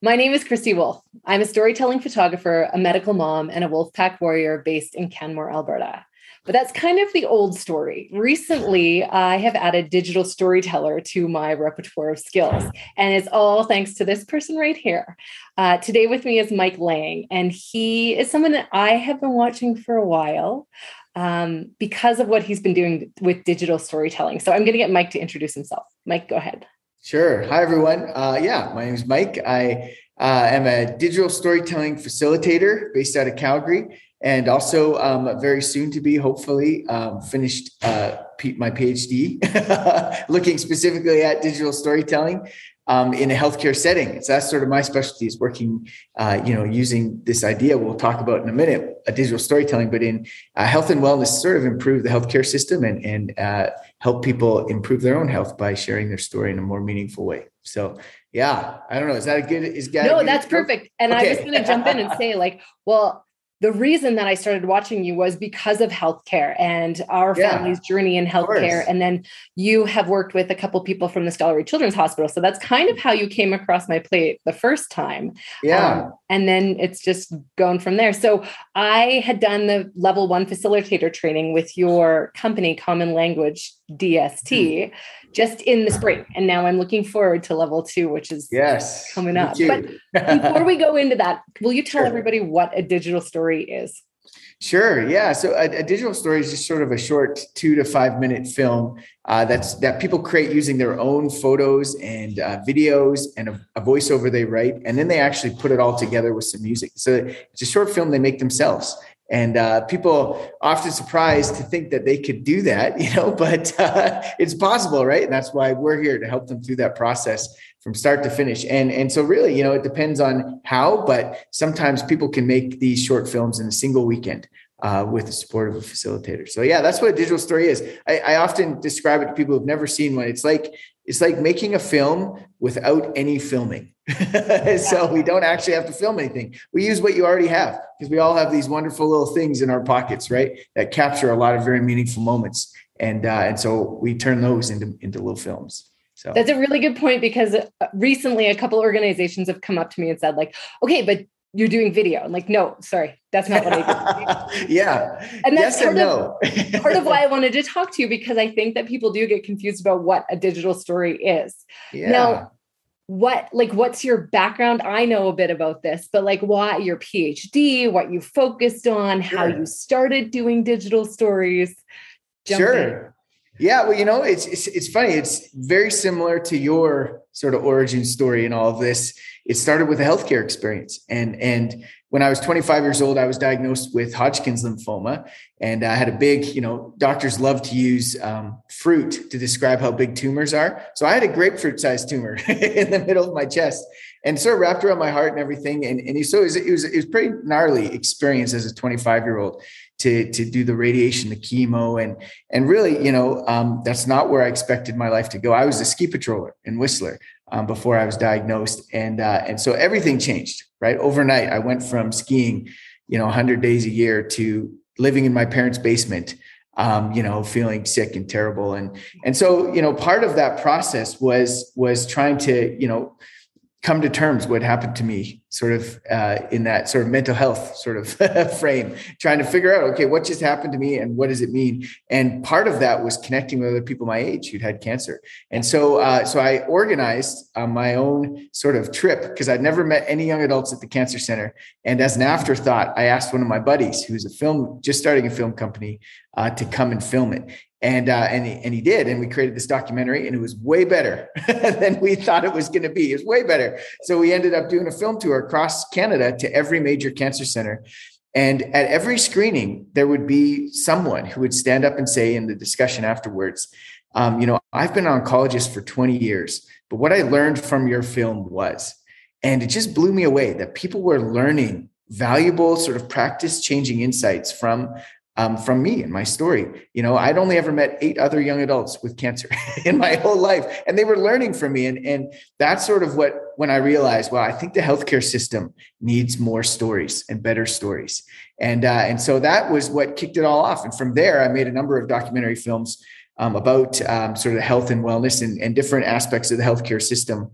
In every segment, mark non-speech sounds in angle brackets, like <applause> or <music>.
My name is Christy Wolf. I'm a storytelling photographer, a medical mom, and a Wolfpack warrior based in Canmore, Alberta. But that's kind of the old story. Recently, I have added digital storyteller to my repertoire of skills, and it's all thanks to this person right here. Uh, today with me is Mike Lang, and he is someone that I have been watching for a while um, because of what he's been doing with digital storytelling. So I'm going to get Mike to introduce himself. Mike, go ahead. Sure. Hi, everyone. Uh, yeah, my name is Mike. I uh, am a digital storytelling facilitator based out of Calgary and also um, very soon to be hopefully um, finished uh, my phd <laughs> looking specifically at digital storytelling um, in a healthcare setting. So that's sort of my specialty is working uh, you know using this idea. We'll talk about in a minute a digital storytelling but in uh, health and wellness sort of improve the healthcare system and, and uh, help people improve their own health by sharing their story in a more meaningful way. So yeah i don't know. Is that a good is that no that's perfect. And okay. i was going to jump in and say like well the reason that I started watching you was because of healthcare and our yeah, family's journey in healthcare. And then you have worked with a couple people from the Stollery Children's Hospital. So that's kind of how you came across my plate the first time. Yeah. Um, and then it's just gone from there. So I had done the level one facilitator training with your company, Common Language DST. Mm-hmm just in the spring. And now I'm looking forward to level two, which is yes coming up. But before we go into that, will you tell sure. everybody what a digital story is? Sure. Yeah. So a, a, digital story is just sort of a short two to five minute film uh, that's that people create using their own photos and uh, videos and a, a, voiceover they write, and then they actually put it all together with some music. So it's a short film they make themselves, and uh, people often surprised to think that they could do that, <laughs> you know, but uh, it's possible, right? And that's why we're here to help them through that process from start to finish. And and so really, you know, it depends on how, but sometimes people can make these short films in a single weekend. Uh, with the support of a facilitator. So yeah, that's what a digital story is. I, I often describe it to people who've never seen one. It's like it's like making a film without any filming. <laughs> so we don't actually have to film anything. We use what you already have because we all have these wonderful little things in our pockets, right? That capture a lot of very meaningful moments. And uh, and so we turn those into into little films. So that's a really good point because uh, recently a couple organizations have come up to me and said like, okay, but you're doing video. I'm like, no, sorry, that's not what I do. <laughs> yeah. And that's yes part, and no. of, <laughs> part of why I wanted to talk to you because I think that people do get confused about what a digital story is. Yeah. Now, what like what's your background i know a bit about this but like why your phd what you focused on sure. how you started doing digital stories Jump sure in. yeah well you know it's, it's it's funny it's very similar to your sort of origin story and all of this. It started with a healthcare experience. And and when I was 25 years old, I was diagnosed with Hodgkin's lymphoma, and I had a big, you know, doctors love to use um, fruit to describe how big tumors are. So I had a grapefruit-sized tumor <laughs> in the middle of my chest, and sort of wrapped around my heart and everything. And, and so it was, it was it was pretty gnarly experience as a 25 year old to to do the radiation, the chemo, and and really, you know, um, that's not where I expected my life to go. I was a ski patroller in Whistler um, before I was diagnosed, and uh, and so everything changed right overnight. I went from skiing, you know, 100 days a year to living in my parents' basement. Um, you know, feeling sick and terrible, and and so you know, part of that process was was trying to you know come to terms what happened to me sort of uh, in that sort of mental health sort of <laughs> frame trying to figure out okay what just happened to me and what does it mean? And part of that was connecting with other people my age who'd had cancer. And so uh, so i organized uh, my own sort of trip because i'd never met any young adults at the cancer center. And as an afterthought i asked one of my buddies who's a film just starting a film company uh, to come and film it and uh, and he, and he did, and we created this documentary, and it was way better <laughs> than we thought it was going to be. It was way better. So we ended up doing a film tour across Canada to every major cancer center, and at every screening, there would be someone who would stand up and say in the discussion afterwards, um, "You know, I've been an oncologist for 20 years, but what I learned from your film was," and it just blew me away that people were learning valuable sort of practice changing insights from um, from me and my story. You know, I'd only ever met eight other young adults with cancer <laughs> in my whole life, and they were learning from me. And, and that's sort of what, when I realized, well, I think the healthcare system needs more stories and better stories. And, uh, and so that was what kicked it all off. And from there, I made a number of documentary films um, about um, sort of health and wellness and, and different aspects of the healthcare system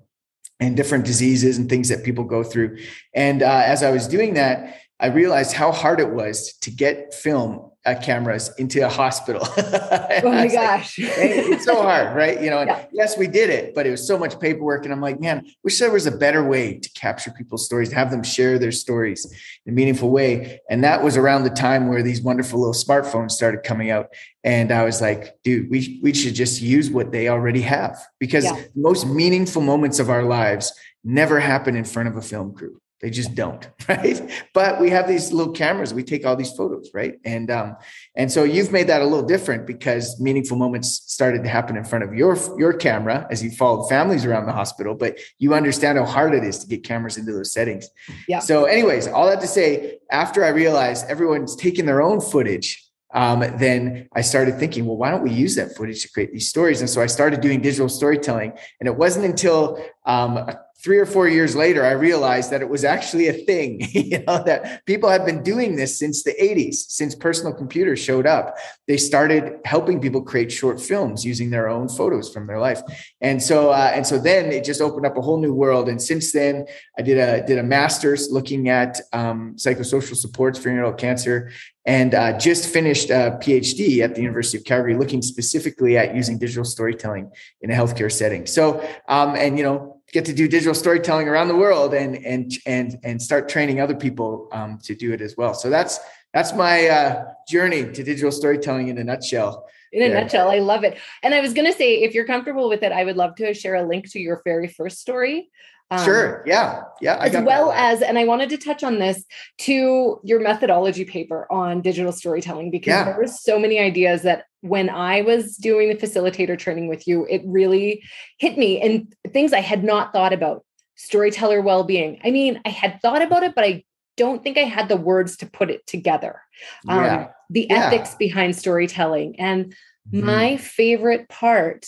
and different diseases and things that people go through. And uh, as I was doing that, I realized how hard it was to get film uh, cameras into a hospital. <laughs> oh my gosh. Like, <laughs> hey, it's so hard, right? You know, yeah. yes, we did it, but it was so much paperwork. And I'm like, man, wish there was a better way to capture people's stories, have them share their stories in a meaningful way. And that was around the time where these wonderful little smartphones started coming out. And I was like, dude, we, we should just use what they already have because yeah. most meaningful moments of our lives never happen in front of a film crew. They just don't, <laughs> right? But we have these little cameras. We take all these photos, right? And um, and so you've made that a little different because meaningful moments started to happen in front of your your camera as you followed families around the hospital. But you understand how hard it is to get cameras into those settings. Yeah. So, anyways, all that to say, after I realized everyone's taking their own footage um, then I started thinking, well, why don't we use that footage to create these stories? And so I started doing digital storytelling. And it wasn't until um, three or four years later, I realized that it was actually a thing, <laughs> you know, that people have been doing this since the 80s, since personal computers showed up. They started helping people create short films using their own photos from their life. And so, uh, and so then it just opened up a whole new world. And since then, I did a, did a master's looking at um, psychosocial supports for neonatal cancer and uh, just finished a PhD at the University of Calgary, looking specifically at using digital storytelling in a healthcare setting. So, um, and you know, get to do digital storytelling around the world and and and and start training other people um, to do it as well. So that's that's my uh, journey to digital storytelling in a nutshell. In a yeah. nutshell, I love it. And I was going to say, if you're comfortable with it, I would love to share a link to your very first story um, sure. Yeah. Yeah. as well that. as, and I wanted to touch on this to your methodology paper on digital storytelling because yeah. there were so many ideas that when I was doing the facilitator training with you, it really hit me and things I had not thought about. Storyteller well being. I mean, I had thought about it, but I don't think I had the words to put it together. Um, yeah. The yeah. ethics behind storytelling. And mm-hmm. my favorite part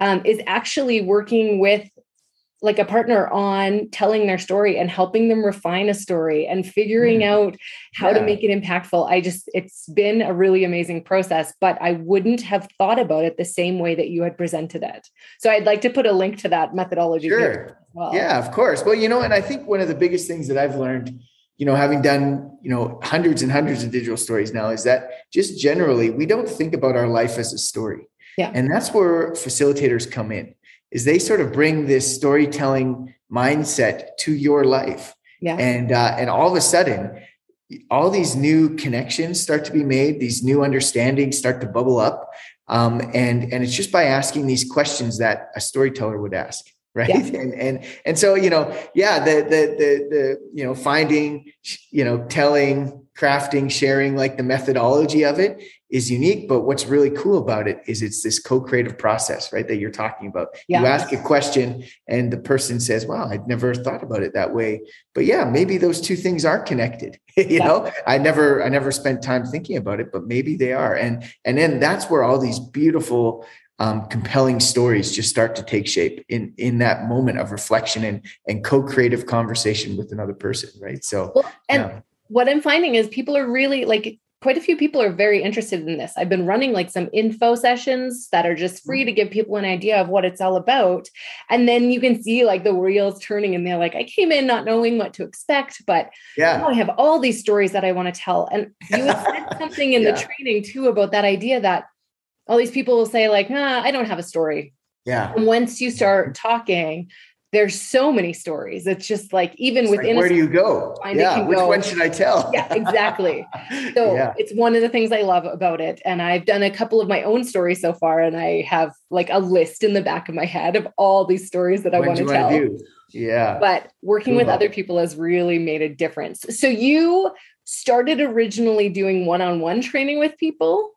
um, is actually working with like a partner on telling their story and helping them refine a story and figuring mm. out how yeah. to make it impactful. I just, it's been a really amazing process, but I wouldn't have thought about it the same way that you had presented it. So I'd like to put a link to that methodology. Sure. Well. Yeah, of course. Well, you know, and I think one of the biggest things that I've learned, you know, having done, you know, hundreds and hundreds of digital stories now is that just generally we don't think about our life as a story. Yeah. And that's where facilitators come in is they sort of bring this storytelling mindset to your life. Yeah. And uh, and all of a sudden, all these new connections start to be made. These new understandings start to bubble up. Um, and and it's just by asking these questions that a storyteller would ask <laughs> right yeah. and and and so you know yeah the the the the you know finding you know telling crafting sharing like the methodology of it is unique. But what's really cool about it is it's this co-creative process, right? That you're talking about. Yeah. You ask a question and the person says, Wow, I'd never thought about it that way. But yeah, maybe those two things are connected. <laughs> you yeah. know, I never, I never spent time thinking about it, but maybe they are. And and then that's where all these beautiful um, compelling stories just start to take shape in in that moment of reflection and and co-creative conversation with another person right so well, and yeah. what i'm finding is people are really like quite a few people are very interested in this. I've been running like some info sessions that are just free mm. to give people an idea of what it's all about. And then you can see like the wheels turning and they're like, I came in not knowing what to expect, but yeah, I have all these stories that I want to tell. And you said <laughs> something in yeah. the training too about that idea that all these people will say, like, nah, I don't have a story. Yeah. And once you start mm-hmm. talking, there's so many stories. It's just like even it's within like, where do you go? Yeah, which go. one should I tell? <laughs> yeah, exactly. <laughs> So yeah. it's one of the things I love about it. And I've done a couple of my own stories so far, and I have like a list in the back of my head of all these stories that I want to tell. Do? Yeah. But working with other people has really made a difference. So you started originally doing one-on-one training with people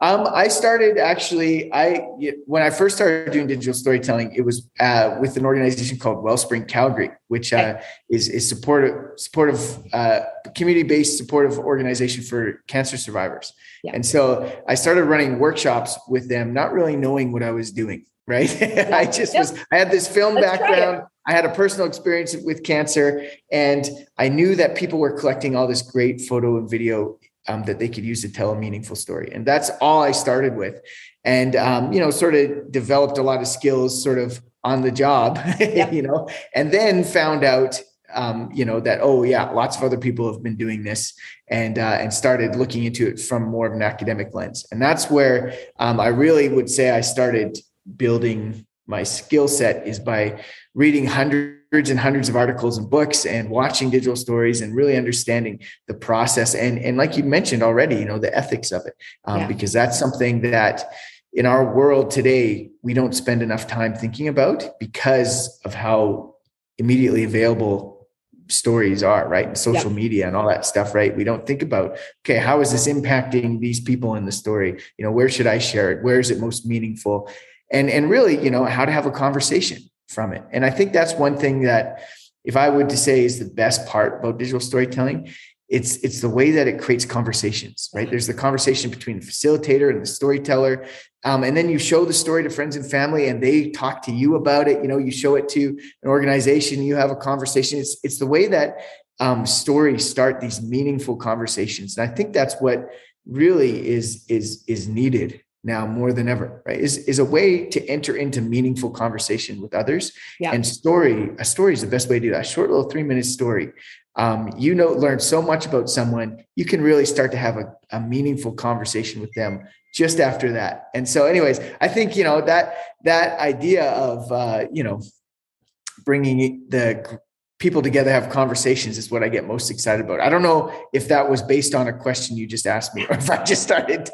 um, I started actually. I when I first started doing digital storytelling, it was uh, with an organization called Wellspring Calgary, which uh, is is supportive supportive uh, community based supportive organization for cancer survivors. Yeah. And so I started running workshops with them, not really knowing what I was doing. Right, <laughs> I just yep. was. I had this film Let's background. I had a personal experience with cancer, and I knew that people were collecting all this great photo and video um, that they could use to tell a meaningful story. And that's all I started with. And, um, you know, sort of developed a lot of skills sort of on the job, <laughs> yep. you know, and then found out, um, you know, that, oh yeah, lots of other people have been doing this and, uh, and started looking into it from more of an academic lens. And that's where um, I really would say I started building my skill set is by reading hundreds and hundreds of articles and books and watching digital stories and really understanding the process and and like you mentioned already you know the ethics of it um, yeah. because that's something that in our world today we don't spend enough time thinking about because of how immediately available stories are right? And social media and all that stuff right? We don't think about okay how is this impacting these people in the story? You know where should i share it? Where is it most meaningful? And and really you know how to have a conversation from it. And i think that's one thing that if i would to say is the best part about digital storytelling it's it's the way that it creates conversations right? There's the conversation between the facilitator and the storyteller um, and then you show the story to friends and family and they talk to you about it. You know you show it to an organization you have a conversation. It's it's the way that um, stories start these meaningful conversations. And i think that's what really is is is needed now more than ever right? Is, is a way to enter into meaningful conversation with others. Yeah. and story a story is the best way to do that. A short little three minute story. Um, you know learn so much about someone you can really start to have a, a meaningful conversation with them just after that. And so anyways i think you know that that idea of uh, you know bringing the people together have conversations is what I get most excited about. I don't know if that was based on a question you just asked me <laughs> or if I just started.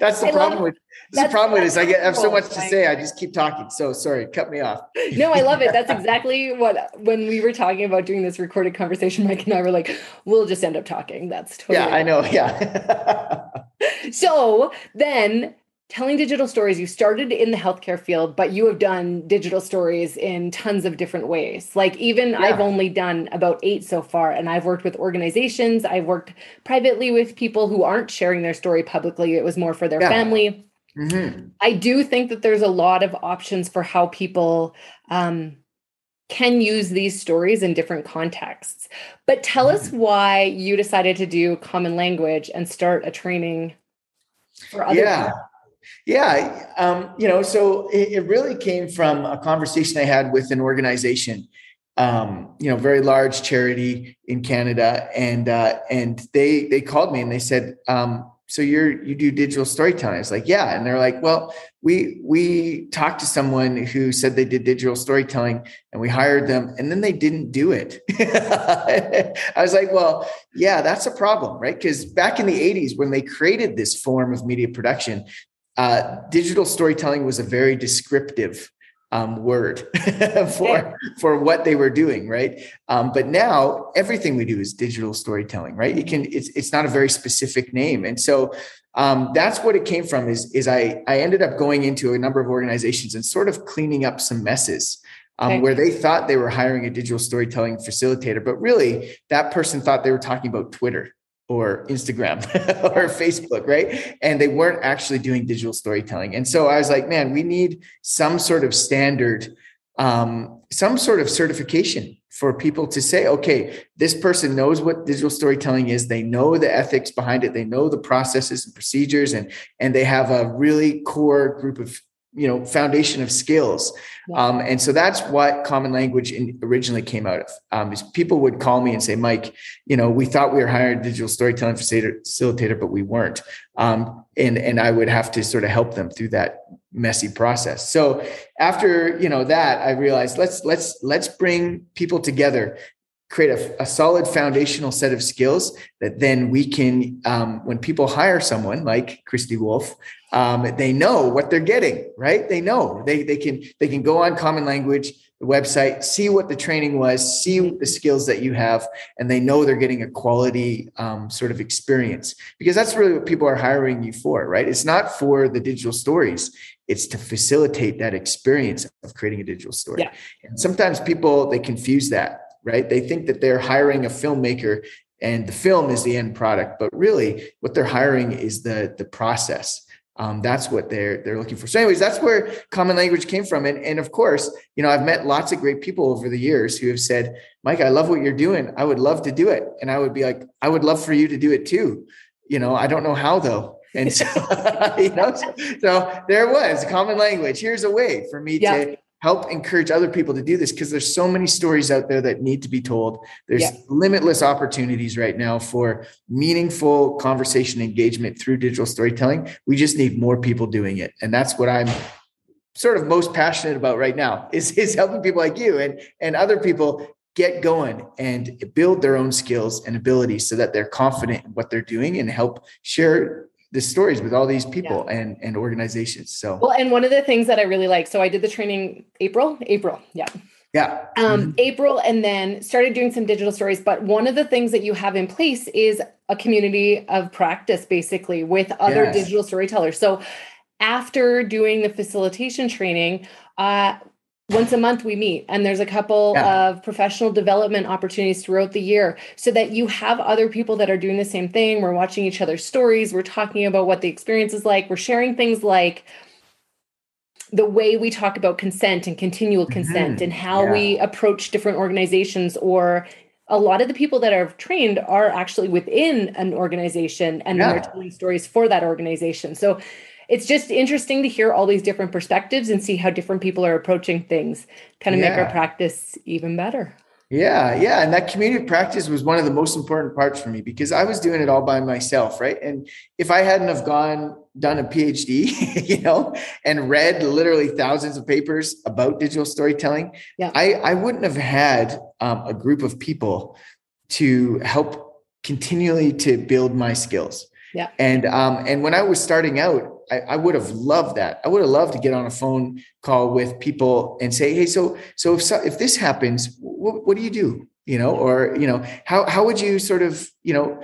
That's the I problem with that's the problem with this. I get I have so much to say. I just keep talking. So sorry, cut me off. no, I love it. That's <laughs> exactly what when we were talking about doing this recorded conversation, Mike and I were like, we'll just end up talking. That's totally Yeah, I know. Yeah. <laughs> so then telling digital stories you started in the healthcare field but you have done digital stories in tons of different ways like even yeah. i've only done about eight so far and i've worked with organizations i've worked privately with people who aren't sharing their story publicly it was more for their yeah. family mm-hmm. i do think that there's a lot of options for how people um, can use these stories in different contexts but tell mm-hmm. us why you decided to do common language and start a training for other yeah. people yeah, um, you know, so it, it, really came from a conversation I had with an organization, um, you know, very large charity in Canada, and uh, and they they called me and they said, um, "So you're you do digital storytelling?" I was like, "Yeah," and they're like, "Well, we we talked to someone who said they did digital storytelling, and we hired them, and then they didn't do it." <laughs> I was like, "Well, yeah, that's a problem, right?" Because back in the '80s, when they created this form of media production, uh, digital storytelling was a very descriptive um, word <laughs> for for what they were doing, right? Um, but now everything we do is digital storytelling, right? It can it's it's not a very specific name, and so um, that's what it came from. Is is I I ended up going into a number of organizations and sort of cleaning up some messes. Um, where they thought they were hiring a digital storytelling facilitator, but really that person thought they were talking about Twitter, or Instagram <laughs> or Facebook, right? And they weren't actually doing digital storytelling. And so I was like, man, we need some sort of standard, um, some sort of certification for people to say, okay, this person knows what digital storytelling is. They know the ethics behind it. They know the processes and procedures, and and they have a really core group of you know foundation of skills. Yeah. um, and so that's what common language in, originally came out of. Um, is people would call me and say mike you know we thought we were hiring a digital storytelling facilitator but we weren't. Um, and and i would have to sort of help them through that messy process. So after you know that i realized let's let's let's bring people together create a, a, solid foundational set of skills that then we can um, when people hire someone like christy wolf um, they know what they're getting right? They know. They, they can they can go on common language the website see what the training was see the skills that you have and they know they're getting a quality um, sort of experience. Because that's really what people are hiring you for right? It's not for the digital stories. It's to facilitate that experience of creating a digital story. Yeah. and sometimes people they confuse that right? They think that they're hiring a filmmaker and the film is the end product, but really what they're hiring is the the process. Um, that's what they're they're looking for. So, anyways, that's where common language came from. And, and of course, you know, I've met lots of great people over the years who have said, Mike, I love what you're doing. I would love to do it. And I would be like, I would love for you to do it too you know, I don't know how though. And so, <laughs> you know, so, so, there was common language. Here's a way for me yeah. to help encourage other people to do this because there's so many stories out there that need to be told. There's yeah. limitless opportunities right now for meaningful conversation engagement through digital storytelling. We just need more people doing it. And that's what I'm sort of most passionate about right now is, is helping people like you and, and other people get going and build their own skills and abilities so that they're confident in what they're doing and help share the stories with all these people yeah. and and organizations so well and one of the things that i really like so i did the training april april yeah yeah um mm-hmm. april and then started doing some digital stories but one of the things that you have in place is a community of practice basically with other yes. digital storytellers so after doing the facilitation training uh once a month we meet and there's a couple yeah. of professional development opportunities throughout the year so that you have other people that are doing the same thing we're watching each other's stories we're talking about what the experience is like we're sharing things like the way we talk about consent and continual mm-hmm. consent mm-hmm. and how yeah. we approach different organizations or a lot of the people that are trained are actually within an organization and yeah. they're telling stories for that organization so it's just interesting to hear all these different perspectives and see how different people are approaching things, kind of yeah. make our practice even better. Yeah, yeah. And that community practice was one of the most important parts for me because I was doing it all by myself, right? And if I hadn't have gone done a PhD, <laughs> you know, and read literally thousands of papers about digital storytelling, yeah. I, I wouldn't have had um, a group of people to help continually to build my skills. Yeah. And um, and when I was starting out, I, I, would have loved that. I would have loved to get on a phone call with people and say, "Hey, so so if so, if this happens, what, what do you do? You know, or you know, how how would you sort of you know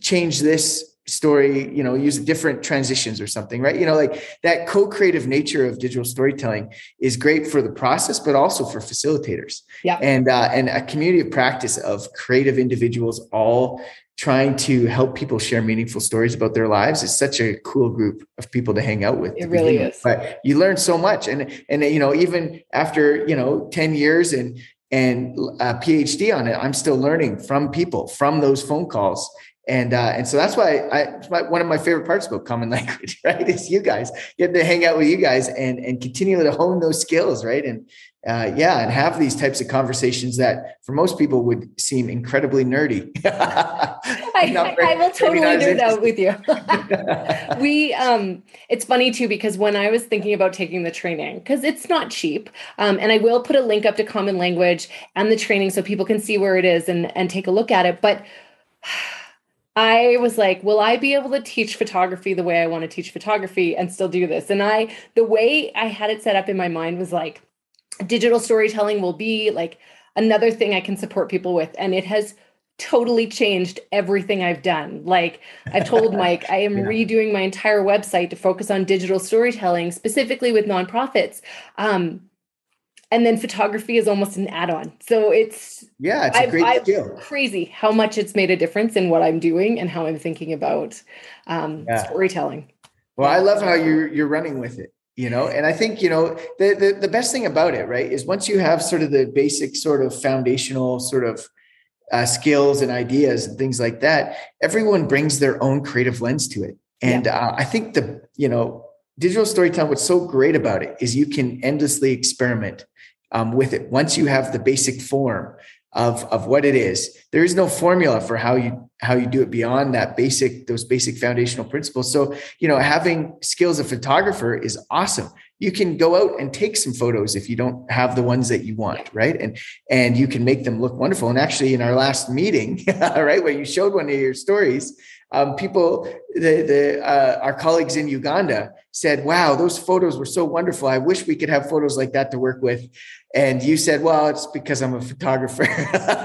change this story you know use different transitions or something right you know like that co-creative nature of digital storytelling is great for the process but also for facilitators yeah and uh, and a community of practice of creative individuals all trying to help people share meaningful stories about their lives is such a cool group of people to hang out with. It really is. But you learn so much. And, and, you know, even after, you know, 10 years and, and a PhD on it, I'm still learning from people from those phone calls. And, uh, and so that's why I, one of my favorite parts about common <laughs> language, right. Is you guys getting to hang out with you guys and, and continue to hone those skills. Right. And, uh, yeah, and have these types of conversations that for most people would seem incredibly nerdy. <laughs> I, I, will totally nerd out with you. <laughs> we, um, it's funny too because when I was thinking about taking the training, because it's not cheap, um, and I will put a link up to Common Language and the training so people can see where it is and and take a look at it, but. I was like, will I be able to teach photography the way I want to teach photography and still do this? And I, the way I had it set up in my mind was like, digital storytelling will be like another thing I can support people with. And it has totally changed everything I've done. Like I've told <laughs> Mike, I am yeah. redoing my entire website to focus on digital storytelling, specifically with nonprofits. Um, and then photography is almost an add-on. So it's yeah, it's a great I've, skill. Crazy how much it's made a difference in what I'm doing and how I'm thinking about um, yeah. storytelling. Well, I love how you're you're running with it you know and i think you know the, the, the best thing about it right is once you have sort of the basic sort of foundational sort of uh, skills and ideas and things like that everyone brings their own creative lens to it and yeah. uh, i think the you know digital storytelling what's so great about it is you can endlessly experiment um, with it. Once you have the basic form of of what it is there is no formula for how you how you do it beyond that basic those basic foundational principles. So you know having skills of photographer is awesome. You can go out and take some photos if you don't have the ones that you want right? And and you can make them look wonderful. And actually in our last meeting <laughs> right where you showed one of your stories um, people the the uh, our colleagues in uganda said wow those photos were so wonderful. I wish we could have photos like that to work with. And you said well it's because i'm a photographer. <laughs>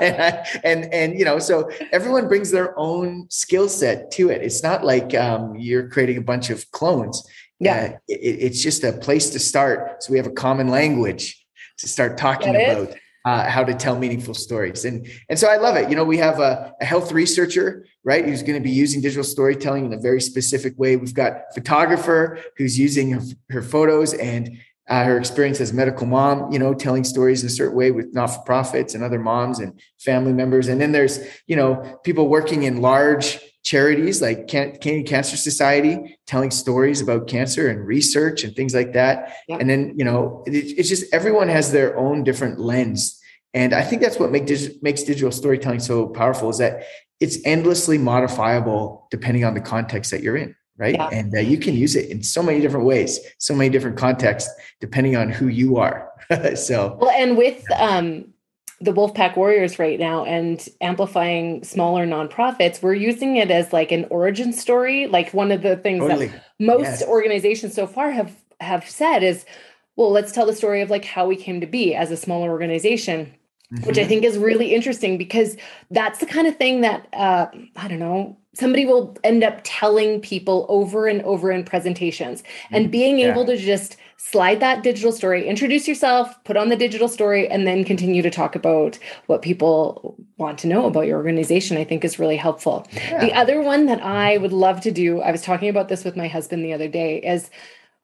And, I, and and you know so everyone brings their own skill set to it. It's not like um, you're creating a bunch of clones. Yeah. Uh, it, it's just a place to start. So we have a common language to start talking about uh, how to tell meaningful stories. And and so i love it. You know we have a, a health researcher right who's going to be using digital storytelling in a very specific way we've got photographer who's using her, her photos and uh, her experience as medical mom, you know, telling stories in a certain way with not for profits and other moms and family members. And then there's, you know, people working in large charities like Can- Canadian Cancer Society telling stories about cancer and research and things like that. And then, you know, it, it's just everyone has their own different lens. And I think that's what make dig- makes digital storytelling so powerful is that it's endlessly modifiable depending on the context that you're in right yeah. and uh, you can use it in so many different ways so many different contexts depending on who you are <laughs> so well and with um the Wolfpack Warriors right now and amplifying smaller nonprofits, we're using it as like an origin story. Like one of the things totally. that most yes. organizations so far have have said is, well, let's tell the story of like how we came to be as a smaller organization. Mm-hmm. Which I mm-hmm. think is really interesting because that's the kind of thing that uh, I don't know somebody will end up telling people over and over in presentations and mm-hmm. being yeah. able to just slide that digital story, introduce yourself, put on the digital story, and then continue to talk about what people want to know about your organization, I think is really helpful. Yeah. The other one that I would love to do, I was talking about this with my husband the other day, is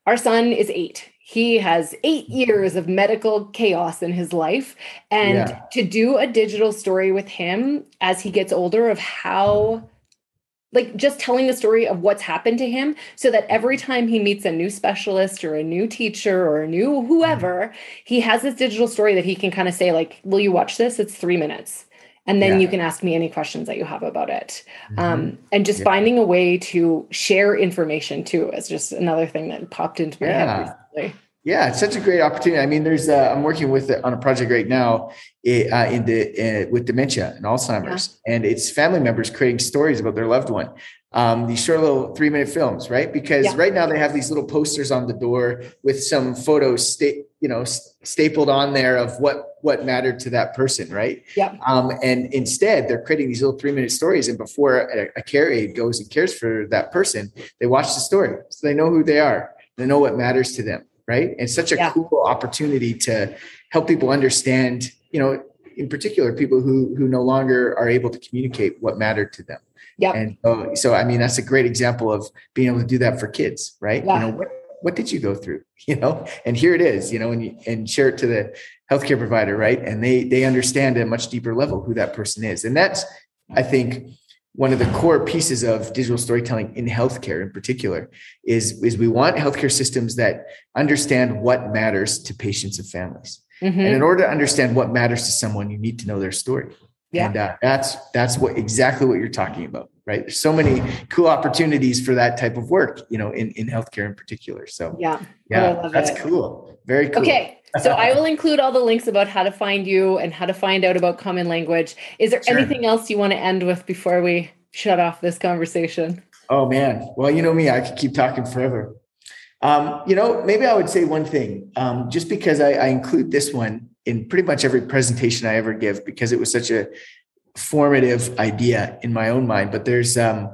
our son is eight. He has eight years of medical chaos in his life. And yeah. to do a digital story with him as he gets older of how like just telling the story of what's happened to him so that every time he meets a new specialist or a new teacher or a new whoever he has this digital story that he can kind of say like will you watch this it's three minutes and then yeah. you can ask me any questions that you have about it mm-hmm. um, and just yeah. finding a way to share information too is just another thing that popped into my head yeah, it's such a great opportunity. I mean, there's uh, I'm working with on a project right now uh, in the uh, with dementia and Alzheimer's, yeah. and it's family members creating stories about their loved one. Um, these short little three minute films, right? Because yeah. right now they have these little posters on the door with some photos, sta- you know, stapled on there of what what mattered to that person, right? Yeah. Um, and instead, they're creating these little three minute stories, and before a, a care aide goes and cares for that person, they watch the story, so they know who they are, they know what matters to them right? And such a yeah. cool opportunity to help people understand, you know, in particular, people who who no longer are able to communicate what mattered to them. Yeah. And so, so, I mean, that's a great example of being able to do that for kids, right? Yeah. You know, what, what did you go through? <laughs> You know, and here it is, you know, and you, and share it to the healthcare provider, right? And they they understand at a much deeper level who that person is. And that's, I think, one of the core pieces of digital storytelling in healthcare in particular is, is we want healthcare systems that understand what matters to patients and families. Mm-hmm. And in order to understand what matters to someone, you need to know their story. Yeah. And uh, that's that's what exactly what you're talking about, right? There's so many cool opportunities for that type of work, you know, in, in healthcare in particular. So yeah, yeah, that's it. cool. Very cool. Okay, so I will include all the links about how to find you and how to find out about common language. Is there sure. anything else you want to end with before we shut off this conversation? Oh man. Well, you know me, I could keep talking forever. Um, you know, maybe I would say one thing, um, just because I, I include this one in pretty much every presentation I ever give because it was such a formative idea in my own mind. But there's um,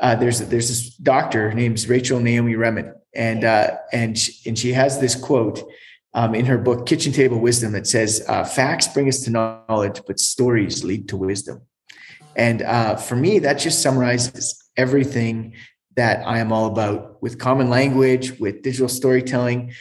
uh, there's there's this doctor named Rachel Naomi Remen, and uh, and she, and she has this quote um, in her book Kitchen Table Wisdom that says, uh, "Facts bring us to knowledge, but stories lead to wisdom." And uh, for me, that just summarizes everything that I am all about with common language, with digital storytelling.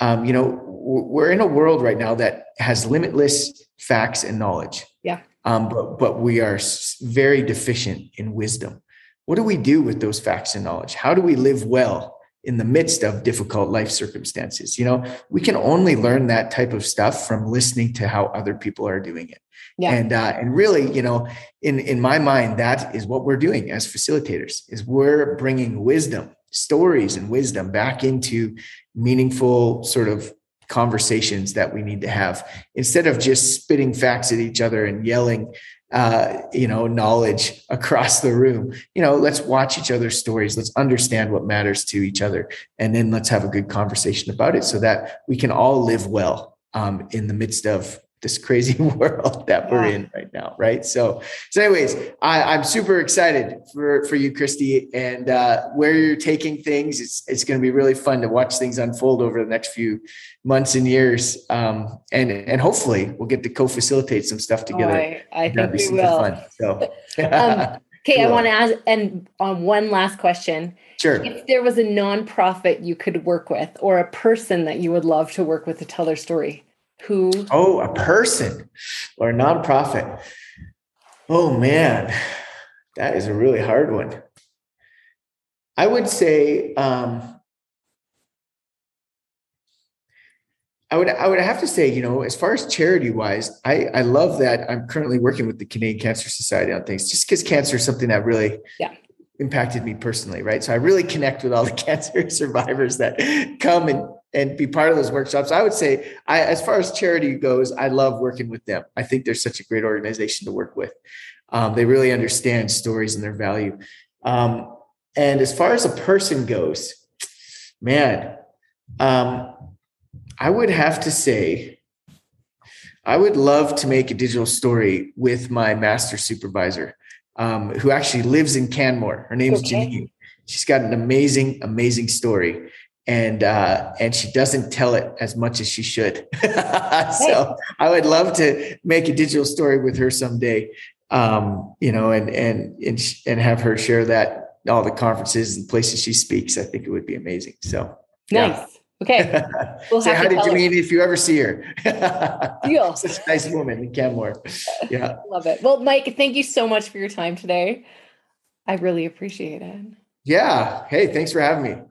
Um, you know, we're in a world right now that has limitless facts and knowledge. Yeah. Um, but but we are very deficient in wisdom. What do we do with those facts and knowledge? How do we live well in the midst of difficult life circumstances. You know, we can only learn that type of stuff from listening to how other people are doing it. Yeah. And uh, and really, you know, in in my mind, that is what we're doing as facilitators. Is we're bringing wisdom, stories, and wisdom back into meaningful sort of conversations that we need to have instead of just spitting facts at each other and yelling uh, you know, knowledge across the room. You know, let's watch each other's stories. Let's understand what matters to each other, and then let's have a good conversation about it, so that we can all live well um, in the midst of this crazy <laughs> world that we're in right now, right? So, so anyways, I, am super excited for for you, Christy, and uh, where you're taking things. It's it's going to be really fun to watch things unfold over the next few months and years, um, and and hopefully we'll get to co-facilitate some stuff together. Oh, I, I think we will. Fun, so. um, <laughs> okay, cool. I want to ask, and on one last question. Sure. If there was a nonprofit you could work with, or a person that you would love to work with to tell their story, who oh a person or a nonprofit oh man That is a really hard one. I would say um, I would I would have to say, you know, as far as charity wise, I, I love that I'm currently working with the Canadian Cancer Society on things just because cancer is something that really yeah. impacted me personally, right? So I really connect with all the <laughs> cancer survivors that come and and be part of those workshops. I would say, I as far as charity goes, I love working with them. I think they're such a great organization to work with. Um, they really understand stories and their value. Um, and as far as a person goes, man, um, I would have to say, I would love to make a digital story with my master supervisor, um, who actually lives in Canmore. Her name's okay. Janine. She's got an amazing, amazing story, and uh, and she doesn't tell it as much as she should. <laughs> so I would love to make a digital story with her someday. Um, you know, and and and and have her share that all the conferences and places she speaks. I think it would be amazing. So nice. Yeah. Okay. <laughs> We'll Say hi to if you ever see her. <laughs> Deal. Such a nice woman in Canmore. Yeah. Love it. Well, Mike, thank you so much for your time today. I really appreciate it. Yeah. Hey, thanks for having me.